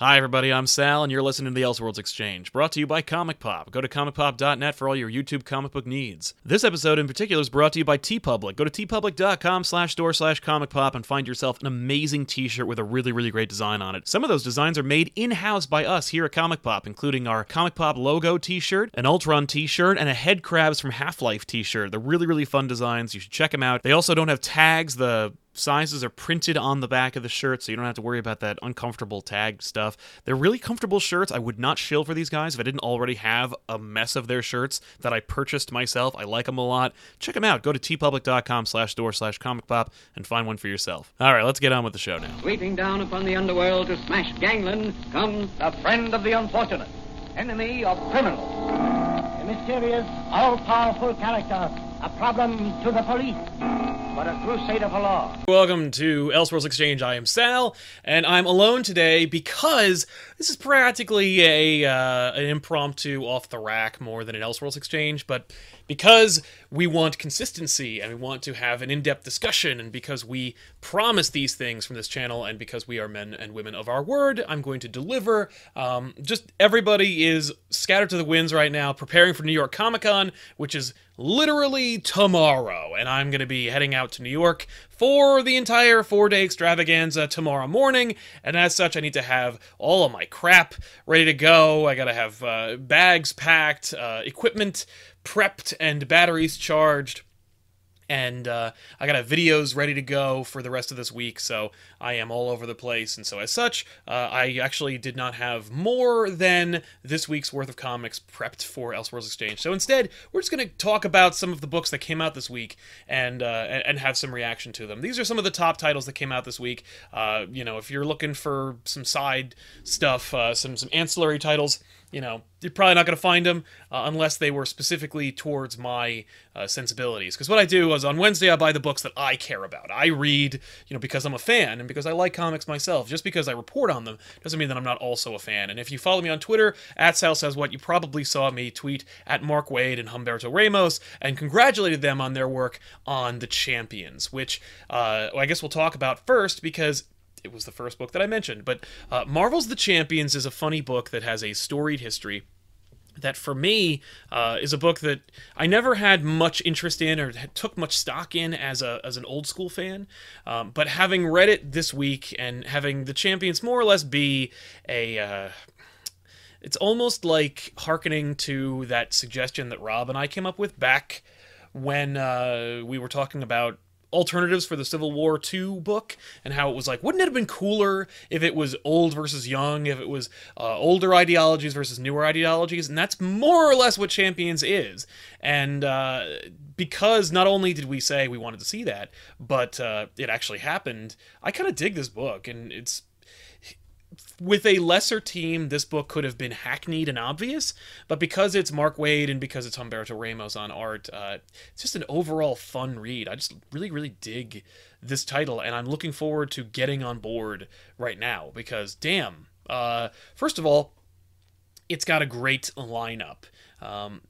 Hi, everybody. I'm Sal, and you're listening to the Elseworlds Exchange, brought to you by Comic Pop. Go to comicpop.net for all your YouTube comic book needs. This episode in particular is brought to you by TeePublic. Go to teepublic.com slash store slash comic pop and find yourself an amazing t-shirt with a really, really great design on it. Some of those designs are made in-house by us here at Comic Pop, including our Comic Pop logo t-shirt, an Ultron t-shirt, and a Head Crabs from Half-Life t-shirt. They're really, really fun designs. You should check them out. They also don't have tags. The sizes are printed on the back of the shirt, so you don't have to worry about that uncomfortable tag stuff. They're really comfortable shirts. I would not shill for these guys if I didn't already have a mess of their shirts that I purchased myself. I like them a lot. Check them out. Go to teepublic.com slash store slash comic pop and find one for yourself. All right, let's get on with the show now. Sweeping down upon the underworld to smash gangland comes the friend of the unfortunate, enemy of criminals. A mysterious, all-powerful character, a problem to the police, but a crusade of the law. Welcome to Elseworlds Exchange. I am Sal, and I'm alone today because this is practically a uh, an impromptu off the rack more than an Elseworlds Exchange, but because we want consistency and we want to have an in-depth discussion and because we promise these things from this channel and because we are men and women of our word i'm going to deliver um, just everybody is scattered to the winds right now preparing for new york comic-con which is literally tomorrow and i'm going to be heading out to new york for the entire four day extravaganza tomorrow morning. And as such, I need to have all of my crap ready to go. I got to have uh, bags packed, uh, equipment prepped, and batteries charged and uh, I got videos ready to go for the rest of this week, so I am all over the place. And so, as such, uh, I actually did not have more than this week's worth of comics prepped for Elseworlds Exchange. So instead, we're just going to talk about some of the books that came out this week and uh, and have some reaction to them. These are some of the top titles that came out this week. Uh, you know, if you're looking for some side stuff, uh, some some ancillary titles you know, you're probably not going to find them uh, unless they were specifically towards my uh, sensibilities. Because what I do is on Wednesday I buy the books that I care about. I read, you know, because I'm a fan and because I like comics myself. Just because I report on them doesn't mean that I'm not also a fan. And if you follow me on Twitter at Sal says what, you probably saw me tweet at Mark Waid and Humberto Ramos and congratulated them on their work on the Champions, which uh, I guess we'll talk about first because it was the first book that I mentioned. But uh, Marvel's The Champions is a funny book that has a storied history that for me uh, is a book that I never had much interest in or took much stock in as a as an old school fan. Um, but having read it this week and having the champions more or less be a uh, it's almost like hearkening to that suggestion that Rob and I came up with back when uh, we were talking about alternatives for the Civil War II book and how it was like, wouldn't it have been cooler if it was old versus young, if it was uh, older ideologies versus newer ideologies? And that's more or less what Champions is. And uh, because not only did we say we wanted to see that, but uh, it actually happened, I kind of dig this book. And it's with a lesser team, this book could have been hackneyed and obvious, but because it's Mark Waid and because it's Humberto Ramos on art, uh, it's just an overall fun read. I just really, really dig this title, and I'm looking forward to getting on board right now because, damn, uh, first of all, it's got a great lineup. Um,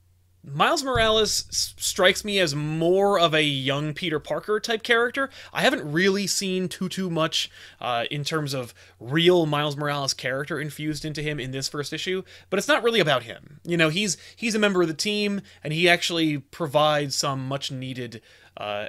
Miles Morales strikes me as more of a young Peter Parker type character. I haven't really seen too too much uh, in terms of real Miles Morales character infused into him in this first issue, but it's not really about him. You know, he's he's a member of the team, and he actually provides some much needed uh,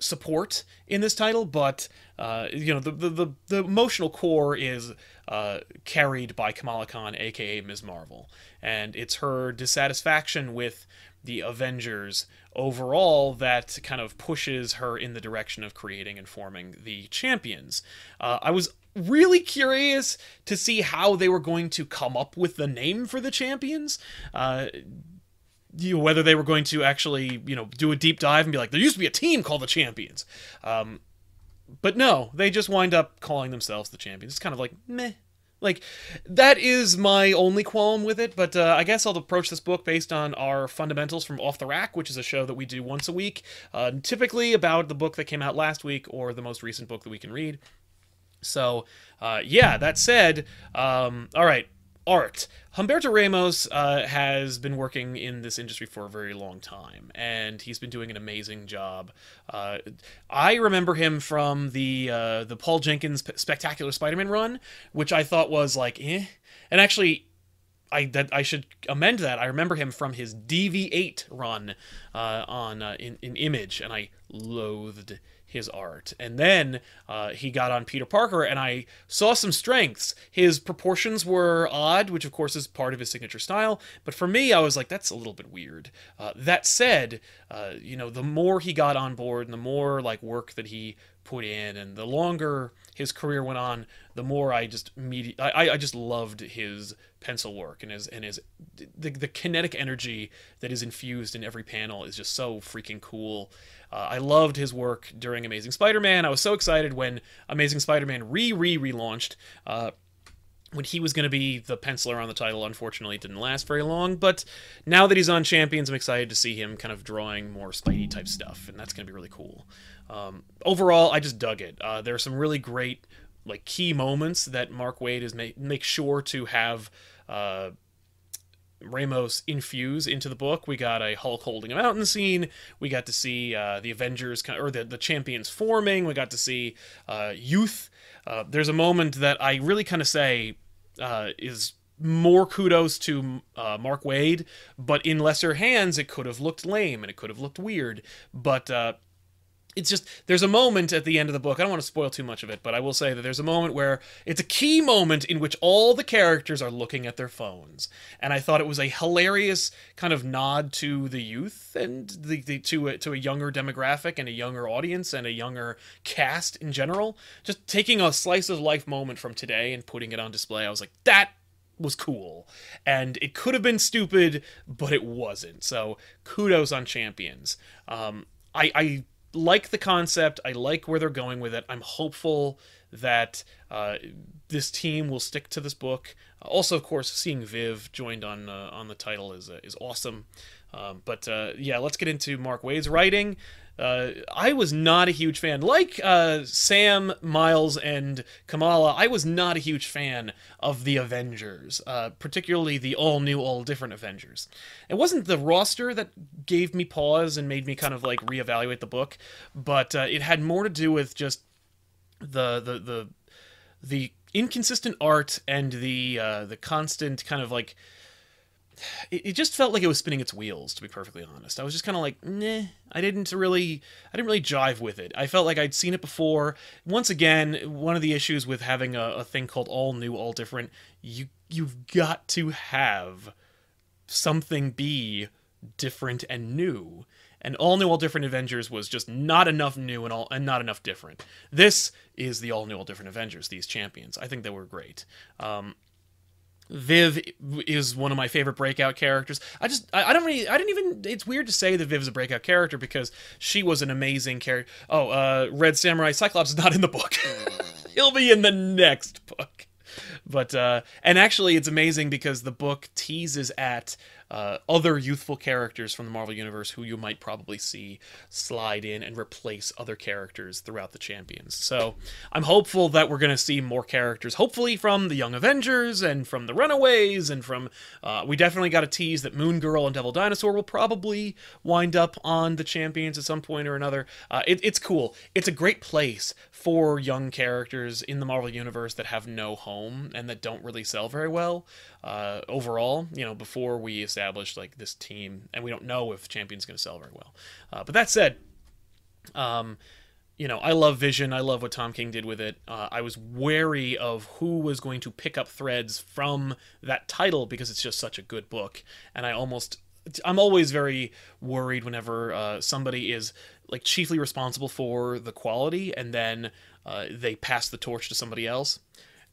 support in this title, but uh, you know the, the, the the emotional core is uh, carried by Kamala Khan, aka Ms. Marvel, and it's her dissatisfaction with the Avengers overall that kind of pushes her in the direction of creating and forming the champions. Uh, I was really curious to see how they were going to come up with the name for the champions. Uh, you whether they were going to actually, you know, do a deep dive and be like, there used to be a team called the Champions. Um, but no, they just wind up calling themselves the Champions. It's kind of like, meh. Like, that is my only qualm with it, but uh, I guess I'll approach this book based on our fundamentals from Off the Rack, which is a show that we do once a week, uh, typically about the book that came out last week or the most recent book that we can read. So, uh, yeah, that said, um, all right, art. Humberto Ramos uh, has been working in this industry for a very long time, and he's been doing an amazing job. Uh, I remember him from the uh, the Paul Jenkins Spectacular Spider-Man run, which I thought was like, eh. And actually, I that I should amend that. I remember him from his DV8 run uh, on uh, in, in Image, and I loathed his art. And then uh, he got on Peter Parker, and I saw some strengths. His proportions were odd, which of course is part of his signature style. But for me, I was like, that's a little bit weird. Uh, that said, uh, you know, the more he got on board, and the more like work that he put in, and the longer his career went on, the more I just immediate, I, I just loved his pencil work and his and his the, the kinetic energy that is infused in every panel is just so freaking cool. Uh, I loved his work during Amazing Spider-Man. I was so excited when Amazing Spider-Man re re relaunched. Uh, when he was going to be the penciler on the title, unfortunately, it didn't last very long. But now that he's on Champions, I'm excited to see him kind of drawing more Spidey type stuff, and that's going to be really cool. Um, overall, I just dug it. Uh, there are some really great like key moments that Mark Waid is make make sure to have uh, Ramos infuse into the book. We got a Hulk holding a mountain scene. We got to see uh, the Avengers or the the champions forming. We got to see uh, youth. Uh, there's a moment that I really kind of say uh, is more kudos to uh, Mark Waid, but in lesser hands, it could have looked lame and it could have looked weird. But uh, it's just there's a moment at the end of the book. I don't want to spoil too much of it, but I will say that there's a moment where it's a key moment in which all the characters are looking at their phones, and I thought it was a hilarious kind of nod to the youth and the, the to a, to a younger demographic and a younger audience and a younger cast in general. Just taking a slice of life moment from today and putting it on display. I was like, that was cool. And it could have been stupid, but it wasn't. So kudos on Champions. Um, I, I like the concept. I like where they're going with it. I'm hopeful that uh, this team will stick to this book. Also, of course, seeing Viv joined on uh, on the title is uh, is awesome. Um, but uh, yeah, let's get into Mark Waid's writing. Uh, I was not a huge fan. Like uh, Sam, Miles, and Kamala, I was not a huge fan of the Avengers, uh, particularly the all new, all different Avengers. It wasn't the roster that gave me pause and made me kind of like reevaluate the book, but uh, it had more to do with just the the the the inconsistent art and the uh, the constant kind of like it, it just felt like it was spinning its wheels to be perfectly honest. I was just kind of like nah. I didn't really i didn't really jive with it. I felt like i'd seen it before. Once again one of the issues with having a, a thing called all new all different you you've got to have something be different and new. And all new all different avengers was just not enough new and all and not enough different. This is the all new all different avengers these champions. I think they were great. Um, Viv is one of my favorite breakout characters. I just I, I, don't really I didn't even it's weird to say that Viv is a breakout character because she was an amazing character. Oh, uh Red Samurai Cyclops is not in the book. He'll be in the next book. But uh and actually it's amazing because the book teases at uh, other youthful characters from the Marvel Universe who you might probably see slide in and replace other characters throughout the Champions. So I'm hopeful that we're going to see more characters, hopefully from the Young Avengers and from the Runaways and from. Uh, we definitely got a tease that Moon Girl and Devil Dinosaur will probably wind up on the Champions at some point or another. Uh, it, it's cool. It's a great place for young characters in the Marvel Universe that have no home and that don't really sell very well uh, overall. You know, before we established like this team, and we don't know if Champion's going to sell very well. Uh, but that said, um, you know, I love Vision. I love what Tom King did with it. Uh, I was wary of who was going to pick up threads from that title because it's just such a good book, and I almost. I'm always very worried whenever uh, somebody is like chiefly responsible for the quality and then uh, they pass the torch to somebody else.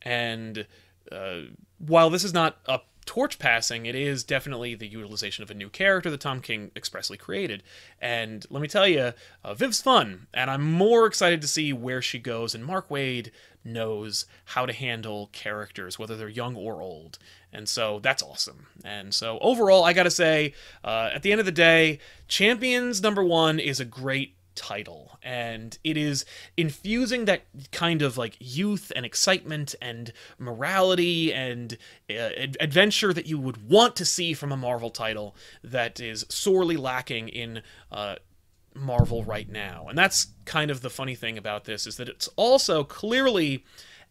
And uh, while this is not a torch passing, it is definitely the utilization of a new character that Tom King expressly created. And let me tell you, uh, Viv's fun, and I'm more excited to see where she goes. And Mark Waid knows how to handle characters, whether they're young or old. And so that's awesome. And so overall, I gotta say, uh, at the end of the day, Champions number one is a great title and it is infusing that kind of like youth and excitement and morality and uh, ad- adventure that you would want to see from a Marvel title that is sorely lacking in uh, Marvel right now. And that's kind of the funny thing about this is that it's also clearly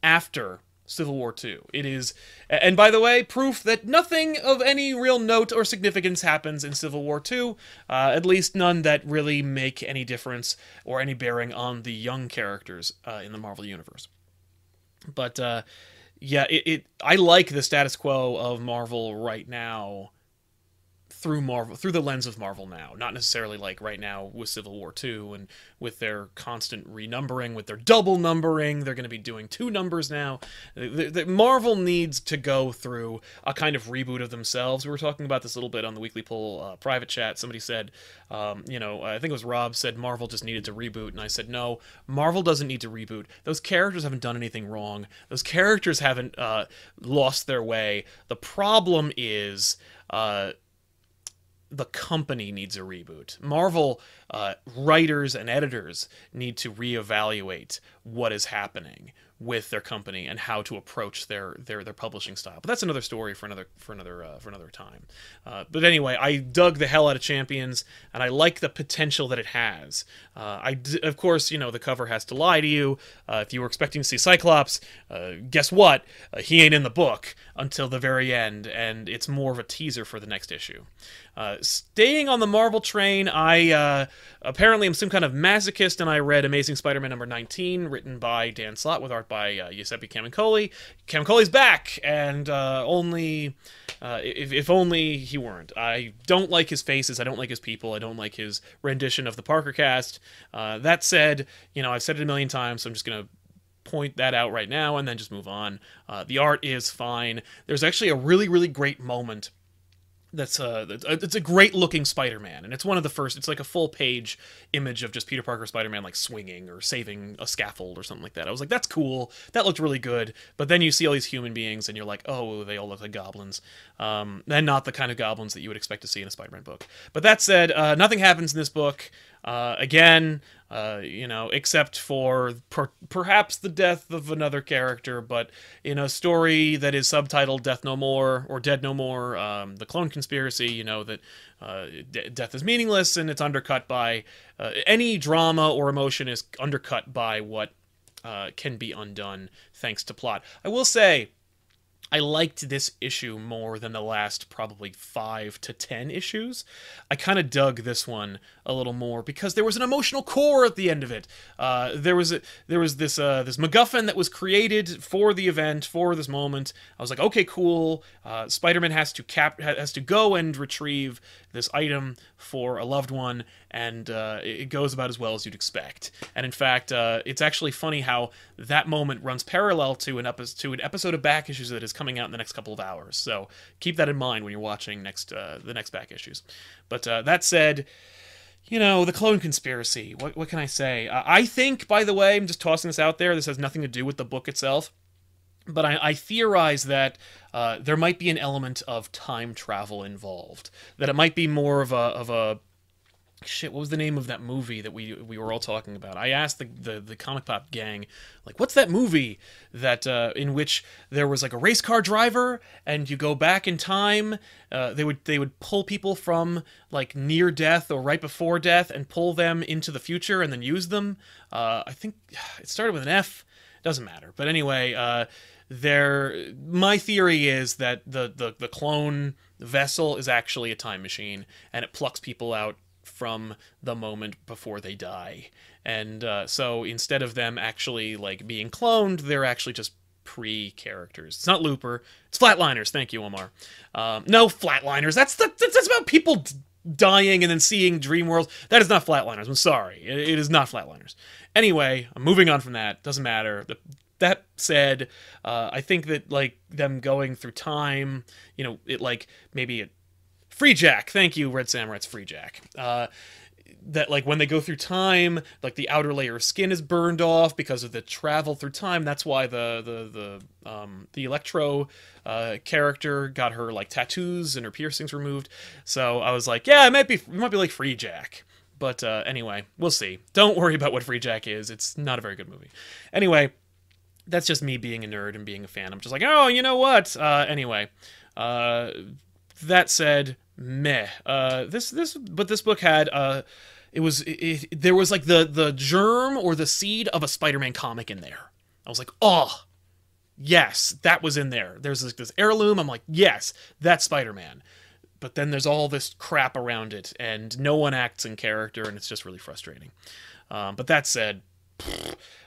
after Civil War II. It is, and by the way, proof that nothing of any real note or significance happens in Civil War II, uh, at least none that really make any difference or any bearing on the young characters uh, in the Marvel Universe. But uh, yeah, it, it I like the status quo of Marvel right now through Marvel through the lens of Marvel now, not necessarily like right now with Civil War 2 and with their constant renumbering, with their double numbering, they're going to be doing two numbers now. The, the, Marvel needs to go through a kind of reboot of themselves. We were talking about this a little bit on the weekly pull uh, private chat. Somebody said, um, you know, I think it was Rob said Marvel just needed to reboot, and I said no, Marvel doesn't need to reboot. Those characters haven't done anything wrong. Those characters haven't uh, lost their way. The problem is. Uh, the company needs a reboot. Marvel uh, writers and editors need to reevaluate what is happening with their company and how to approach their their their publishing style. But that's another story for another for another uh, for another time. Uh, but anyway, I dug the hell out of Champions, and I like the potential that it has. Uh, I d- of course you know the cover has to lie to you. Uh, if you were expecting to see Cyclops, uh, guess what? Uh, he ain't in the book until the very end, and it's more of a teaser for the next issue. Staying on the Marvel train, I apparently am some kind of masochist, and I read Amazing Spider-Man number 19, written by Dan Slott with art by uh, Giuseppe Camuncoli. Camuncoli's back, and uh, only uh, if, if only he weren't. I don't like his faces. I don't like his people. I don't like his rendition of the Parker cast. Uh, that said, you know I've said it a million times, so I'm just gonna point that out right now and then just move on. Uh, the art is fine. There's actually a really really great moment that's a it's a great looking spider-man and it's one of the first it's like a full page image of just peter parker spider-man like swinging or saving a scaffold or something like that. I was like that's cool. That looked really good. But then you see all these human beings and you're like oh they all look like goblins. Um and not the kind of goblins that you would expect to see in a spider-man book. But that said uh, nothing happens in this book. Uh, again uh, you know, except for per- perhaps the death of another character, but in a story that is subtitled "Death No More" or "Dead No More," um, the clone conspiracy. You know that uh, death is meaningless and it's undercut by uh, any drama or emotion is undercut by what uh, can be undone thanks to plot. I will say I liked this issue more than the last probably five to ten issues. I kind of dug this one a little more because there was an emotional core at the end of it. Uh, there was a, there was this uh, this MacGuffin that was created for the event for this moment. I was like, okay, cool. Uh, Spider-Man has to cap has to go and retrieve this item for a loved one, and uh, it goes about as well as you'd expect. And in fact, uh, it's actually funny how that moment runs parallel to an episode to an episode of back issues that is coming out in the next couple of hours. So keep that in mind when you're watching next uh, the next back issues. But uh, that said. You know, the clone conspiracy. What, what can I say? Uh, I think, by the way, I'm just tossing this out there. This has nothing to do with the book itself but I, I, theorize that uh, there might be an element of time travel involved. That it might be more of a of a shit. What was the name of that movie that we we were all talking about? I asked the the, the comic pop gang, like, what's that movie that uh, in which there was like a race car driver and you go back in time. Uh, they would they would pull people from like near death or right before death and pull them into the future and then use them. Uh, I think it started with an F. Doesn't matter. But anyway, uh, there my theory is that the, the the clone vessel is actually a time machine and it plucks people out from the moment before they die. And uh, so instead of them actually like being cloned they're actually just pre characters it's not looper. It's flatliners. Thank you omar. Um, no flatliners. That's the, that's, that's about people dying and then seeing dream worlds. That is not flatliners. I'm sorry. It, it is not flatliners. Anyway i'm moving on from that. Doesn't matter. The that said, uh, I think that like them going through time, you know, it like maybe it Freejack. Thank you, Red Samurai. It's Freejack. Uh, that like when they go through time, like the outer layer of skin is burned off because of the travel through time. That's why the the the um, the Electro uh, character got her like tattoos and her piercings removed. So I was like, yeah, it might be it might be like free Jack. But uh, anyway, we'll see. Don't worry about what Freejack is. It's not a very good movie. Anyway, that's just me being a nerd and being a fan. I'm just like, oh, you know what? Uh, anyway, uh, that said, meh. Uh, this this but this book had uh, it was it, it, there was like the the germ or the seed of a Spider-Man comic in there. I was like, oh, yes, that was in there. There's this, this heirloom. I'm like, yes, that's Spider-Man. But then there's all this crap around it, and no one acts in character, and it's just really frustrating. Um, but that said,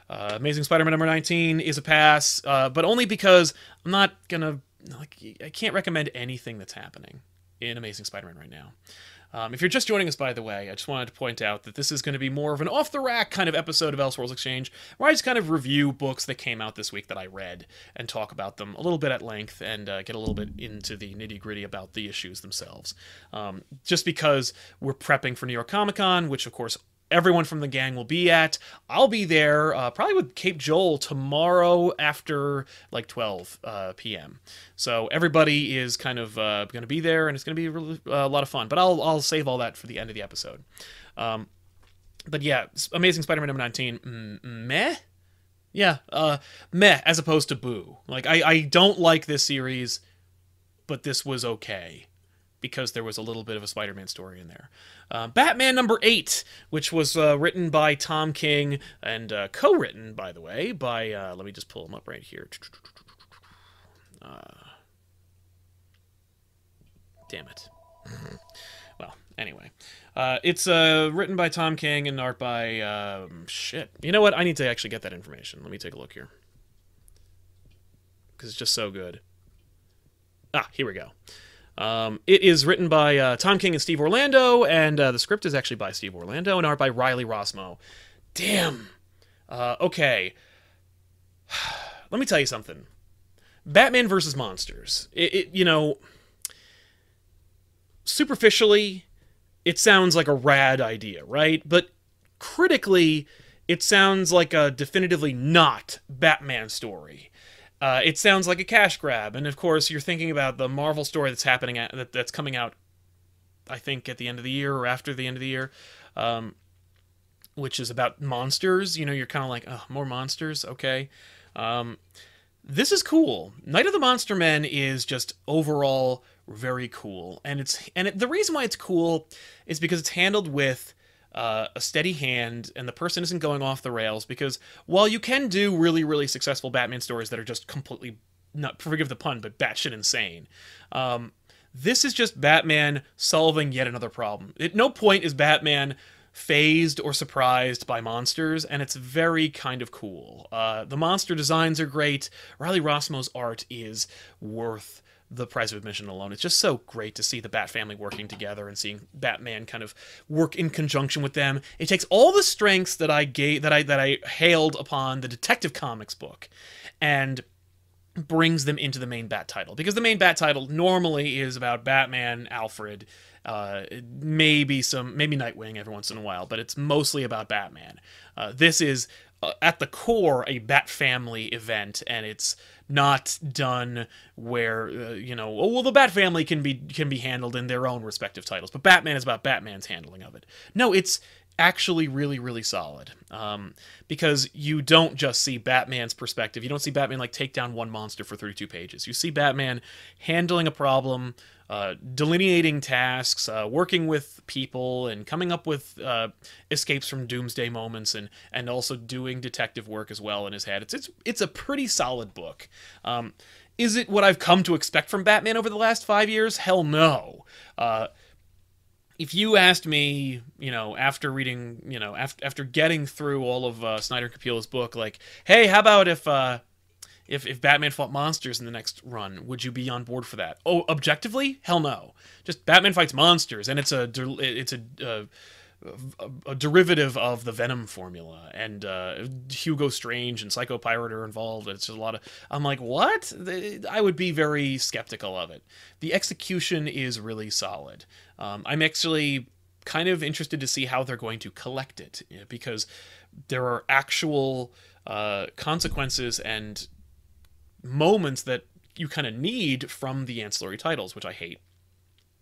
uh, Amazing Spider-Man number 19 is a pass, uh, but only because I'm not gonna like I can't recommend anything that's happening in Amazing Spider-Man right now. Um, if you're just joining us, by the way, I just wanted to point out that this is going to be more of an off the rack kind of episode of Elseworlds Exchange, where I just kind of review books that came out this week that I read and talk about them a little bit at length and uh, get a little bit into the nitty gritty about the issues themselves. Um, just because we're prepping for New York Comic Con, which of course everyone from the gang will be at. I'll be there uh, probably with Cape Joel tomorrow after like 12 uh, p.m. So everybody is kind of uh, going to be there, and it's going to be really, uh, a lot of fun. But I'll I'll save all that for the end of the episode. Um, but yeah, Amazing Spider-Man number 19, mm, meh. Yeah, uh, meh, as opposed to boo. Like I I don't like this series, but this was okay because there was a little bit of a Spider-Man story in there. Uh, Batman number eight, which was uh, written by Tom King and uh, co-written, by the way, by uh, let me just pull him up right here. Uh, damn it. well, anyway, uh, it's written by Tom King and art by um, shit. You know what? I need to actually get that information. Let me take a look here because it's just so good. Ah, here we go. Um, it is written by uh, Tom King and Steve Orlando, and uh, the script is actually by Steve Orlando and art by Riley Rossmo. Damn. Uh, okay. Let me tell you something. Batman versus monsters. It, it, you know, superficially, it sounds like a rad idea, right? But critically, it sounds like a definitively not Batman story. Uh, it sounds like a cash grab, and of course, you're thinking about the Marvel story that's happening at, that, that's coming out. I think at the end of the year or after the end of the year, um, which is about monsters. You know, you're kind of like, oh, more monsters, okay. Um, this is cool. Night of the Monster Men is just overall very cool, and it's and it, the reason why it's cool is because it's handled with uh, a steady hand and the person isn't going off the rails because while you can do really really successful batman stories that are just completely not forgive the pun but batshit insane um, this is just batman solving yet another problem. At no point is batman fazed or surprised by monsters and it's very kind of cool. Uh, the monster designs are great. Riley rossmo's art is worth the price of admission alone. It's just so great to see the Bat family working together and seeing Batman kind of work in conjunction with them. It takes all the strengths that I gave that I that I hailed upon the Detective Comics book and brings them into the main Bat title because the main Bat title normally is about Batman, Alfred, uh, maybe some maybe Nightwing every once in a while, but it's mostly about Batman. Uh, this is uh, at the core a Bat Family event, and it's not done where uh, you know oh, well the Bat Family can be can be handled in their own respective titles, but Batman is about Batman's handling of it. No, it's actually really really solid um, because you don't just see batman's perspective you don't see batman like take down one monster for 32 pages you see batman handling a problem uh, delineating tasks, uh, working with people, and coming up with uh, escapes from doomsday moments, and and also doing detective work as well in his head. It's it's it's a pretty solid book. Um, is it what I've come to expect from Batman over the last five years? Hell no. Uh, if you asked me, you know, after reading, you know, after after getting through all of uh, Snyder Capullo's book, like, hey, how about if uh, if, if Batman fought monsters in the next run, would you be on board for that? Oh, objectively, hell no. Just Batman fights monsters, and it's a it's a, a, a derivative of the Venom formula, and uh, Hugo Strange and Psycho Pirate are involved. It's just a lot of. I'm like, what? I would be very skeptical of it. The execution is really solid. Um, I'm actually kind of interested to see how they're going to collect it because there are actual uh, consequences and moments that you kind of need from the ancillary titles, which I hate.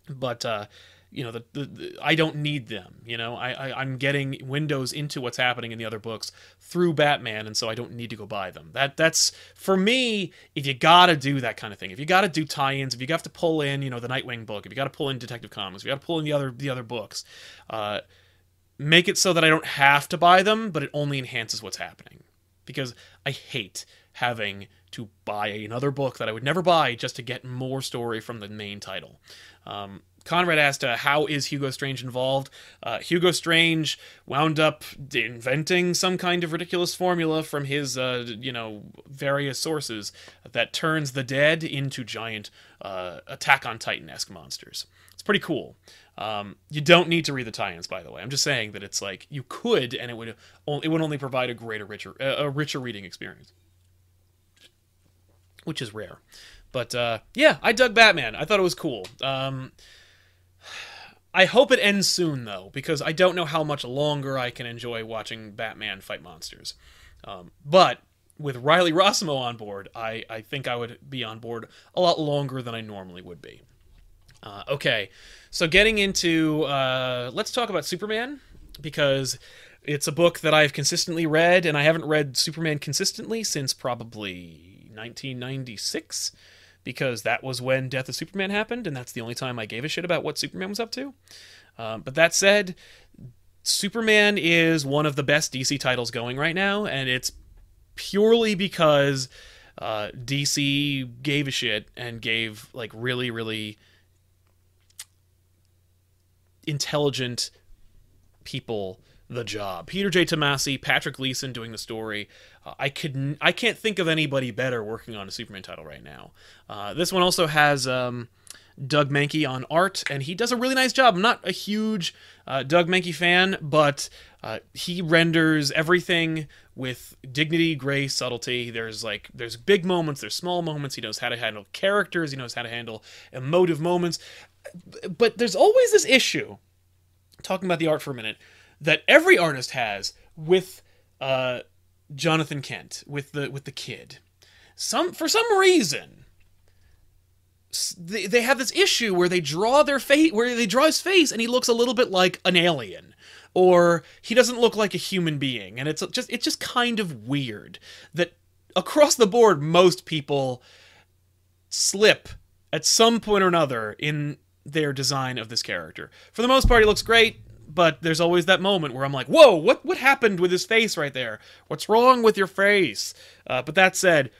But uh, you know the, the, the I don't need them. You know, I, I I'm getting windows into what's happening in the other books through Batman, and so I don't need to go buy them. That that's for me. If you gotta do that kind of thing, if you gotta do tie-ins, if you have to pull in, you know, the Nightwing book, if you gotta pull in Detective Comics, if you gotta pull in the other the other books, uh, make it so that I don't have to buy them, but it only enhances what's happening. Because I hate having to buy another book that I would never buy just to get more story from the main title. Um, Conrad asked, uh, "How is Hugo Strange involved?" Uh, Hugo Strange wound up inventing some kind of ridiculous formula from his, uh, you know, various sources that turns the dead into giant uh, Attack on Titan-esque monsters. It's pretty cool. Um, you don't need to read the tie-ins, by the way. I'm just saying that it's like you could, and it would it would only provide a greater, richer, a richer reading experience, which is rare. But uh, yeah, I dug Batman. I thought it was cool. Um, I hope it ends soon, though, because I don't know how much longer I can enjoy watching Batman fight monsters. Um, but with Riley Rossmo on board, I, I think I would be on board a lot longer than I normally would be. Uh, okay, so getting into, uh, let's talk about Superman, because it's a book that I've consistently read, and I haven't read Superman consistently since probably 1996 because that was when Death of Superman happened, and that's the only time I gave a shit about what Superman was up to. Um, but that said, Superman is one of the best DC titles going right now, and it's purely because uh, DC gave a shit and gave like really, really intelligent people the job. Peter J. Tomasi, Patrick Gleason doing the story. Uh, I could I can't think of anybody better working on a Superman title right now. Uh, this one also has um, Doug Mahnke on art, and he does a really nice job. I'm not a huge uh, Doug Mahnke fan, but uh, he renders everything with dignity, grace, subtlety. There's like there's big moments, there's small moments. He knows how to handle characters. He knows how to handle emotive moments. But there's always this issue. Talking about the art for a minute that every artist has with uh, Jonathan Kent, with the with the kid. Some for some reason they, they have this issue where they draw their face where they draw his face and he looks a little bit like an alien or he doesn't look like a human being and it's just it's just kind of weird that across the board most people slip at some point or another in their design of this character. For the most part, he looks great but there's always that moment where I'm like, whoa, what what happened with his face right there? What's wrong with your face? Uh, but that said,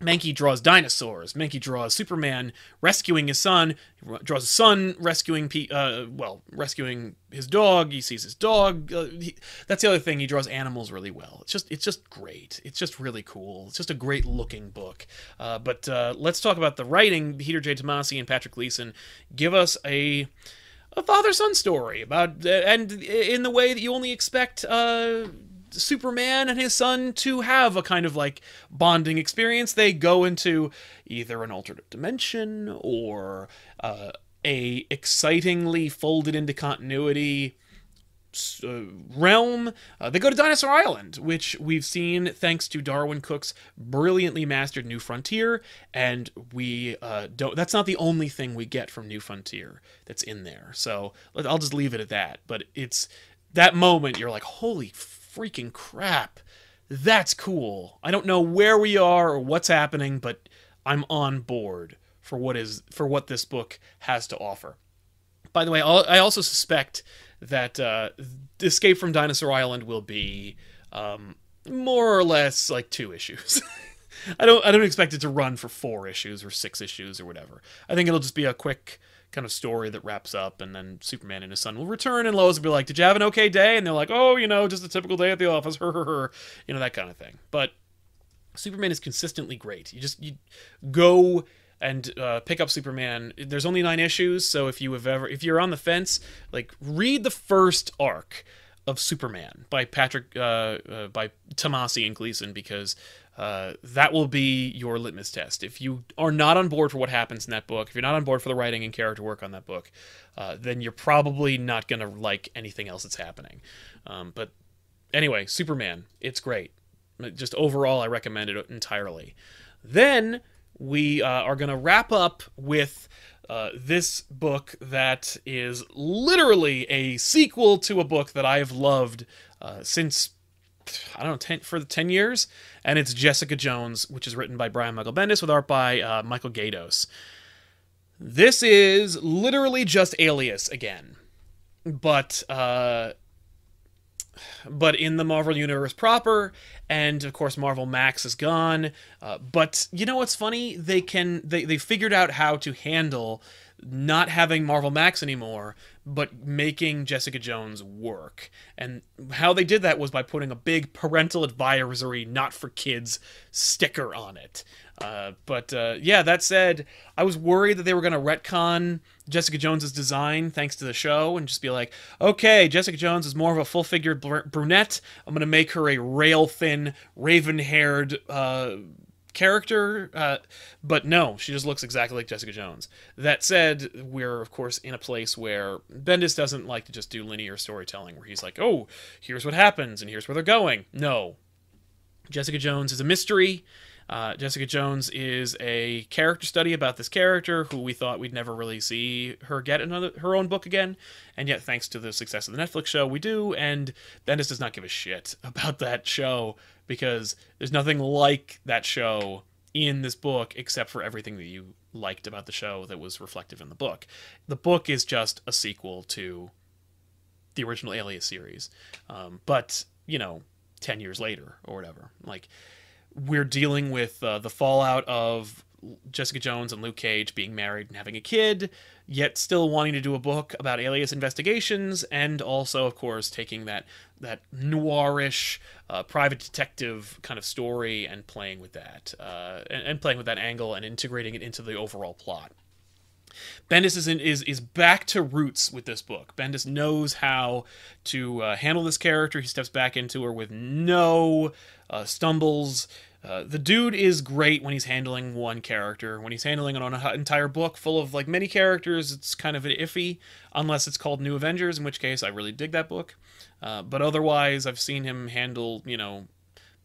Mahnke draws dinosaurs. Mahnke draws Superman rescuing his son. He draws his son rescuing, uh, well, rescuing his dog. He sees his dog. Uh, he, that's the other thing. He draws animals really well. It's just, it's just great. It's just really cool. It's just a great looking book. Uh, but uh, let's talk about the writing. Peter J. Tomasi and Patrick Gleason give us a a father son story about, uh, and in the way that you only expect uh, Superman and his son to have a kind of like bonding experience. They go into either an alternate dimension or uh, a excitingly folded into continuity uh, realm. Uh, they go to Dinosaur Island, which we've seen thanks to Darwyn Cooke's brilliantly mastered New Frontier, and we uh, don't. That's not the only thing we get from New Frontier that's in there. So I'll just leave it at that. But it's that moment you're like, holy freaking crap, that's cool. I don't know where we are or what's happening, but I'm on board for what is for what this book has to offer. By the way, I also suspect that uh, Escape from Dinosaur Island will be um, more or less like two issues. I don't I don't expect it to run for four issues or six issues or whatever. I think it'll just be a quick kind of story that wraps up, and then Superman and his son will return, and Lois will be like, "Did you have an okay day?" And they're like, "Oh, you know, just a typical day at the office, her, her, her," you know that kind of thing. But Superman is consistently great. You just you go and uh, pick up Superman. There's only nine issues, so if you have ever, if you're on the fence, like read the first arc of Superman by Patrick, uh, uh, by Tomasi and Gleason, because uh, that will be your litmus test. If you are not on board for what happens in that book, if you're not on board for the writing and character work on that book, uh, then you're probably not to like anything else that's happening. Um, but anyway, Superman, it's great. Just overall, I recommend it entirely. Then we uh, are going to wrap up with Uh, this book that is literally a sequel to a book that I've loved uh, since I don't know, 10, for the 10 years, and it's Jessica Jones, which is written by Brian Michael Bendis with art by uh, Michael Gaydos. This is literally just Alias again, but uh, but in the Marvel universe proper, and of course Marvel Max is gone. Uh, but you know what's funny? They can they they figured out how to handle not having Marvel Max anymore, but making Jessica Jones work. And how they did that was by putting a big parental advisory, not for kids sticker on it. Uh, but uh, yeah, that said, I was worried that they were going to retcon Jessica Jones's design thanks to the show and just be like, okay, Jessica Jones is more of a full figured brunette. I'm going to make her a rail thin, raven haired, uh, character, uh, but no, she just looks exactly like Jessica Jones. That said, we're of course in a place where Bendis doesn't like to just do linear storytelling, where he's like, "Oh, here's what happens and here's where they're going." No, Jessica Jones is a mystery. Uh, Jessica Jones is a character study about this character who we thought we'd never really see her get another her own book again, and yet thanks to the success of the Netflix show, we do. And Bendis does not give a shit about that show because there's nothing like that show in this book except for everything that you liked about the show that was reflective in the book. The book is just a sequel to the original Alias series, um, but you know, ten years later or whatever. Like we're dealing with uh, the fallout of Jessica Jones and Luke Cage being married and having a kid, yet still wanting to do a book about alias investigations, and also, of course, taking that that noirish uh, private detective kind of story and playing with that, uh, and, and, playing with that angle and integrating it into the overall plot. Bendis is in, is is back to roots with this book. Bendis knows how to uh, handle this character. He steps back into her with no uh, stumbles. Uh, the dude is great when he's handling one character. When he's handling an entire book full of like many characters, it's kind of iffy, unless it's called New Avengers, in which case I really dig that book. Uh, but otherwise, I've seen him handle you know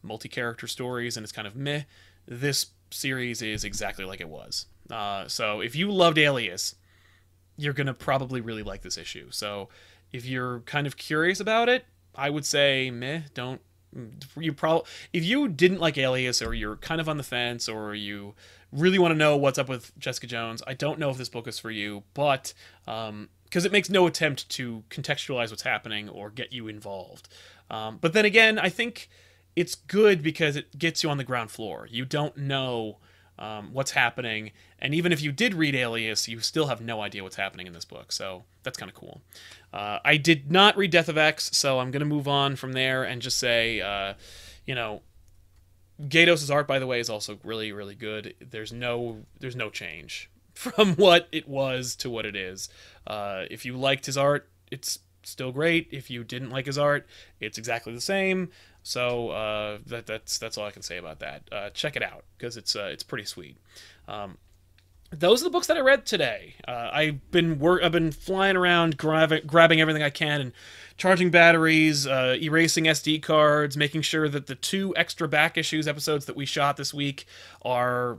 multi-character stories, and it's kind of meh. This series is exactly like it was. Uh, so if you loved Alias, you're gonna probably really like this issue. So if you're kind of curious about it, I would say meh. Don't you probably if you didn't like Alias or you're kind of on the fence or you really want to know what's up with Jessica Jones, I don't know if this book is for you, but um, because it makes no attempt to contextualize what's happening or get you involved. Um, but then again, I think it's good because it gets you on the ground floor. You don't know um, what's happening. And even if you did read Alias, you still have no idea what's happening in this book. So that's kind of cool. Uh, I did not read Death of X, so I'm going to move on from there and just say, uh, you know, Gaydos' art, by the way, is also really, really good. There's no, there's no change from what it was to what it is. Uh, if you liked his art, it's still great. If you didn't like his art, it's exactly the same. So uh, that, that's that's all I can say about that. Uh, check it out because it's uh, it's pretty sweet. Um, those are the books that I read today. Uh, I've been. I've been flying around, grabbing, grabbing everything I can, and charging batteries, uh, erasing SD cards, making sure that the two extra back issues episodes that we shot this week are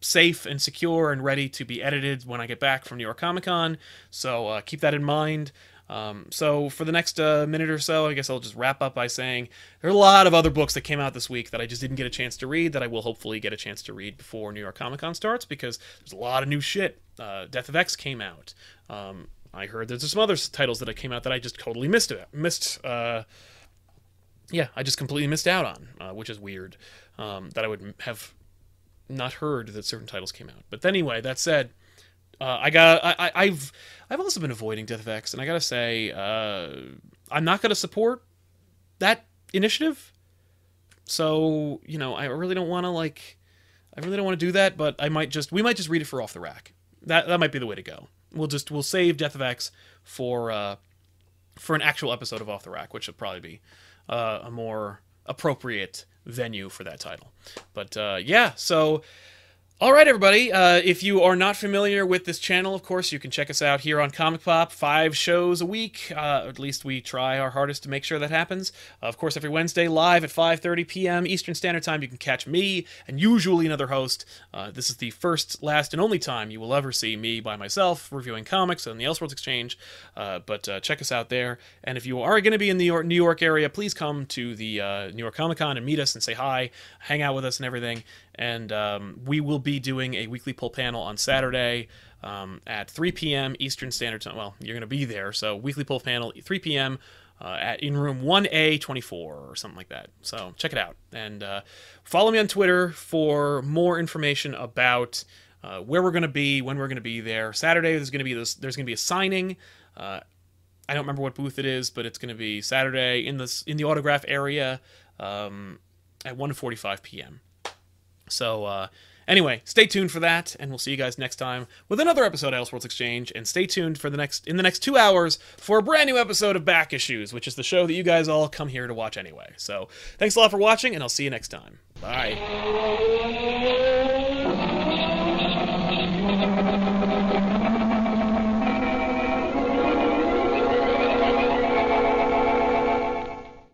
safe and secure and ready to be edited when I get back from New York Comic Con. So uh, keep that in mind. Um, so for the next uh, minute or so, I guess I'll just wrap up by saying there are a lot of other books that came out this week that I just didn't get a chance to read that I will hopefully get a chance to read before New York Comic Con starts because there's a lot of new shit. Uh, Death of X came out. Um, I heard there's some other titles that came out that I just totally missed. It missed. Uh, yeah, I just completely missed out on, uh, which is weird. Um, that I would have not heard that certain titles came out. But anyway, that said, uh, I got I, I, have I've also been avoiding Death of X, and I gotta say, uh, I'm not gonna support that initiative. So you know, I really don't want to like, I really don't want to do that. But I might just we might just read it for off the rack. That that might be the way to go. We'll just we'll save Death of X for uh, for an actual episode of Off the Rack, which would probably be uh, a more appropriate venue for that title. But uh, yeah, so All right, everybody. Uh, if you are not familiar with this channel, of course, you can check us out here on Comic Pop. Five shows a week. Uh, at least we try our hardest to make sure that happens. Uh, of course, every Wednesday live at 5:30 p.m. Eastern Standard Time, you can catch me and usually another host. Uh, this is the first, last, and only time you will ever see me by myself reviewing comics on the Elseworlds Exchange. Uh, but uh, check us out there. And if you are going to be in the New York, New York area, please come to the New York Comic Con and meet us and say hi, hang out with us, and everything and um, we will be doing a weekly pull panel on Saturday um, at 3 p.m. Eastern Standard Time. Well, you're going to be there, so weekly pull panel 3 p.m. Uh, at in room 1A24 or something like that. So check it out and uh, follow me on Twitter for more information about uh, where we're going to be, when we're going to be there. Saturday there's going to be this. There's going to be a signing. Uh, I don't remember what booth it is, but it's going to be Saturday in the in the autograph area um, at 1:45 p.m. So, uh, anyway, stay tuned for that, and we'll see you guys next time with another episode of Elseworlds Exchange. And stay tuned for the next in the next two hours for a brand new episode of Back Issues, which is the show that you guys all come here to watch anyway. So, thanks a lot for watching, and I'll see you next time. Bye.